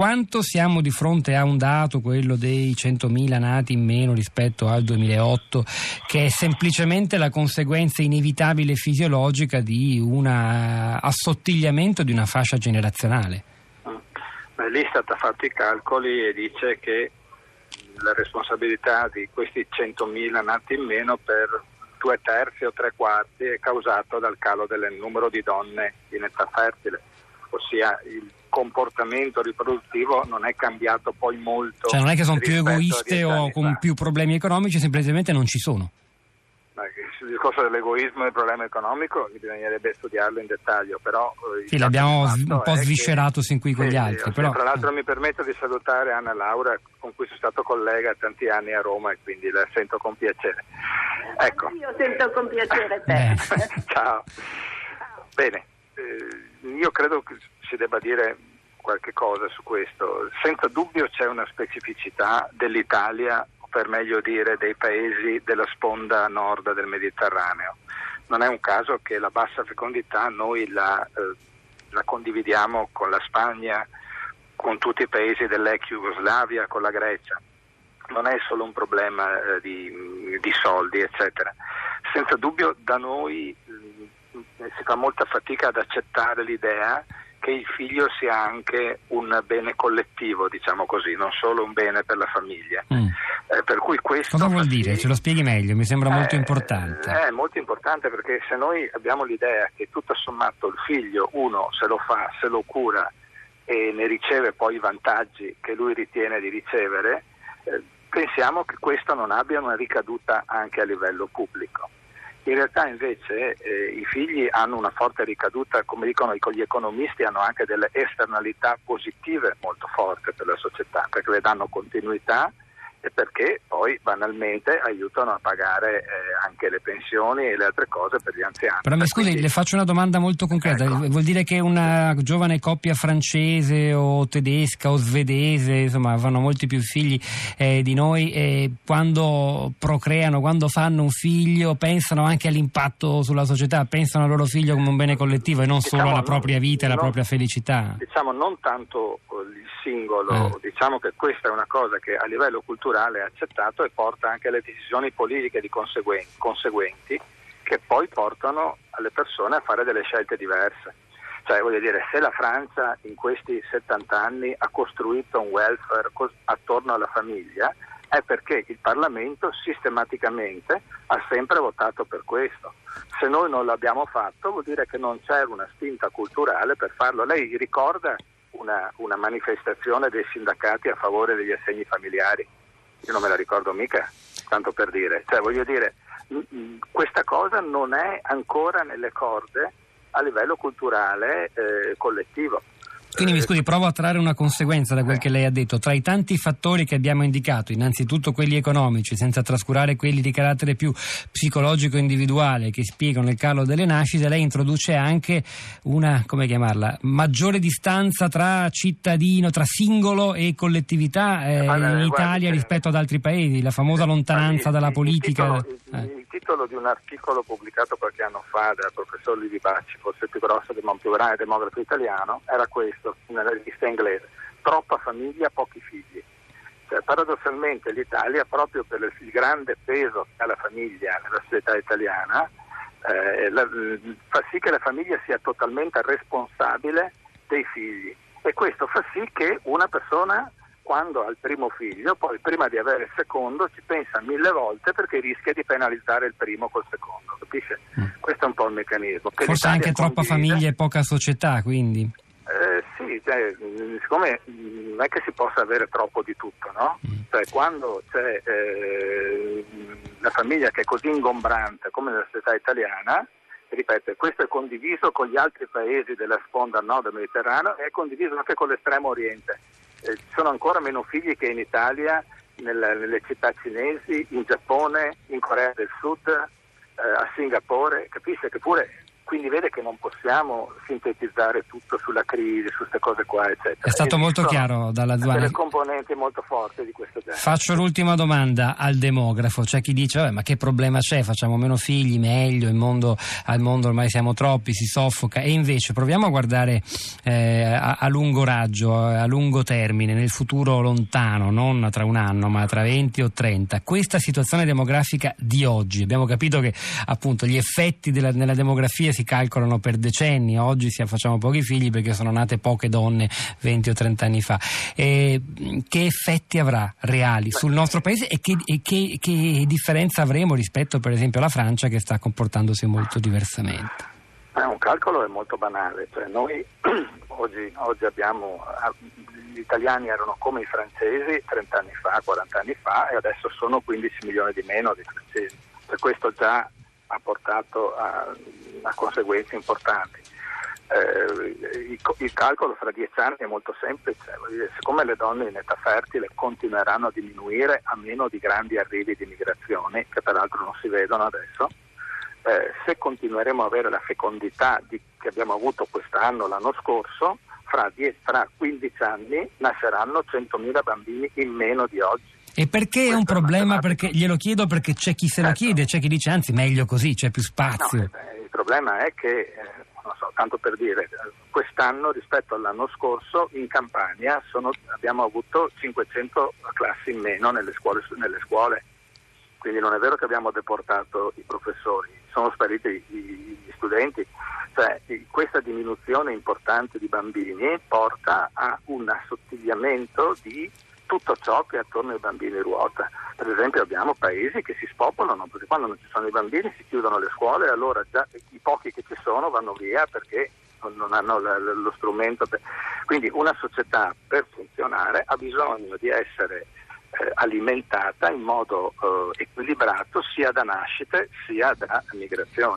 Quanto siamo di fronte a un dato, quello dei 100.000 nati in meno rispetto al 2008, che è semplicemente la conseguenza inevitabile fisiologica di un assottigliamento di una fascia generazionale? L'Istat ha fatto i calcoli e dice che la responsabilità di questi 100.000 nati in meno per due terzi o tre quarti è causato dal calo del numero di donne in età fertile, ossia il comportamento riproduttivo non è cambiato poi molto. Cioè non è che sono più egoiste o con più problemi economici, semplicemente non ci sono. Il discorso dell'egoismo e il problema economico bisognerebbe studiarlo in dettaglio, però... Eh, sì, l'abbiamo un po' sviscerato sin qui con sì, gli altri. Sì, però... Tra l'altro mi permetto di salutare Anna Laura con cui sono stato collega tanti anni a Roma e quindi la sento con piacere. Ecco. Io sento con piacere te. Ciao. Bene, eh, io credo che si debba dire qualche cosa su questo. Senza dubbio c'è una specificità dell'Italia, o per meglio dire dei paesi della sponda nord del Mediterraneo. Non è un caso che la bassa fecondità noi la, eh, la condividiamo con la Spagna, con tutti i paesi dell'ex Jugoslavia, con la Grecia. Non è solo un problema eh, di, di, soldi, eccetera. Senza dubbio da noi si fa molta fatica ad accettare l'idea che il figlio sia anche un bene collettivo, diciamo così, non solo un bene per la famiglia. Mm. Eh, per cui questo Cosa vuol dire? Ce lo spieghi meglio, mi sembra molto eh, importante. È molto importante perché se noi abbiamo l'idea che tutto sommato il figlio, uno se lo fa, se lo cura e ne riceve poi i vantaggi che lui ritiene di ricevere, eh, pensiamo che questo non abbia una ricaduta anche a livello pubblico. In realtà invece eh, i figli hanno una forte ricaduta, come dicono gli economisti, hanno anche delle esternalità positive molto forti per la società, perché le danno continuità, e perché poi banalmente aiutano a pagare eh, anche le pensioni e le altre cose per gli anziani. Però mi scusi, Quindi... le faccio una domanda molto concreta. Ecco. Vuol dire che una giovane coppia francese o tedesca o svedese, insomma, fanno molti più figli eh, di noi e quando procreano, quando fanno un figlio, pensano anche all'impatto sulla società, pensano al loro figlio come un bene collettivo e non diciamo, solo alla propria vita e alla propria felicità. Diciamo non tanto il singolo, eh. diciamo che questa è una cosa che a livello culturale è accettato e porta anche alle decisioni politiche di conseguenti, che poi portano alle persone a fare delle scelte diverse. Cioè, voglio dire, se la Francia in questi 70 anni ha costruito un welfare attorno alla famiglia, è perché il Parlamento sistematicamente ha sempre votato per questo. Se noi non l'abbiamo fatto vuol dire che non c'è una spinta culturale per farlo. Lei ricorda una, una, manifestazione dei sindacati a favore degli assegni familiari. Io non me la ricordo mica, tanto per dire. Cioè, voglio dire, questa cosa non è ancora nelle corde a livello culturale eh, collettivo. Quindi mi scusi, provo a trarre una conseguenza da quel che lei ha detto. Tra i tanti fattori che abbiamo indicato, innanzitutto quelli economici, senza trascurare quelli di carattere più psicologico individuale che spiegano il calo delle nascite, lei introduce anche una, come chiamarla, maggiore distanza tra cittadino, tra singolo e collettività eh, in Italia rispetto ad altri paesi, la famosa lontananza dalla politica. Eh. Titolo di un articolo pubblicato qualche anno fa dal professor Livi Bacci, forse il più grosso, più grande demografo italiano, era questo nella rivista inglese, troppa famiglia, pochi figli. Cioè, paradossalmente l'Italia, proprio per il grande peso che ha la famiglia nella società italiana, eh, la, fa sì che la famiglia sia totalmente responsabile dei figli e questo fa sì che una persona quando ha il primo figlio, poi prima di avere il secondo ci pensa mille volte perché rischia di penalizzare il primo col secondo, capisce? Mm. Questo è un po' il meccanismo. Forse anche troppa famiglia e poca società, quindi. Eh, sì, cioè, siccome non è che si possa avere troppo di tutto, no? Mm. Cioè, quando c'è eh, una famiglia che è così ingombrante come nella società italiana, ripeto, questo è condiviso con gli altri paesi della sponda nord del Mediterraneo e è condiviso anche con l'estremo oriente. Eh, ci sono ancora meno figli che in Italia, nel, nelle città cinesi, in Giappone, in Corea del Sud, eh, a Singapore, capisce che pure quindi vede che non possiamo sintetizzare tutto sulla crisi, su queste cose qua, eccetera. È stato molto chiaro dalla Zuani. delle componenti molto forti di questo genere. Faccio l'ultima domanda al demografo. C'è chi dice, ma che problema c'è? Facciamo meno figli, meglio, il mondo, al mondo ormai siamo troppi, si soffoca. E invece proviamo a guardare eh, a, a, lungo raggio, a lungo termine, nel futuro lontano, non tra un anno, ma tra 20 o 30. Questa situazione demografica di oggi, abbiamo capito che appunto gli effetti della, nella demografia si si calcolano per decenni, oggi facciamo pochi figli perché sono nate poche donne 20 o 30 anni fa. E, che effetti avrà reali sul nostro paese e, che, e che, che differenza avremo rispetto per esempio alla Francia che sta comportandosi molto diversamente? Eh, un calcolo è molto banale, cioè noi oggi, oggi, abbiamo, gli italiani erano come i francesi 30 anni fa, 40 anni fa e adesso sono 15 milioni di meno di francesi, per questo già ha portato a, a conseguenze importanti. Eh, il, il, calcolo fra dieci anni è molto semplice, siccome le donne in età fertile continueranno a diminuire a meno di grandi arrivi di migrazioni, che peraltro non si vedono adesso, eh, se continueremo a avere la fecondità di, che abbiamo avuto quest'anno, l'anno scorso, fra, 10, fra 15 anni nasceranno 100.000 bambini in meno di oggi. E perché è un problema? Perché, glielo chiedo perché c'è chi se lo certo. chiede, c'è chi dice anzi meglio così, c'è più spazio. No, eh, il problema è che, eh, non so, tanto per dire, quest'anno rispetto all'anno scorso in Campania sono, abbiamo avuto 500 classi in meno nelle scuole, nelle scuole, quindi non è vero che abbiamo deportato i professori, sono spariti gli studenti. Cioè, questa diminuzione importante di bambini porta a un assottigliamento di tutto ciò che attorno ai bambini ruota. Per esempio abbiamo paesi che si spopolano perché quando non ci sono i bambini si chiudono le scuole e allora già i pochi che ci sono vanno via perché non hanno lo strumento. Per... Quindi una società per funzionare ha bisogno di essere eh, alimentata in modo eh, equilibrato sia da nascite sia da migrazione.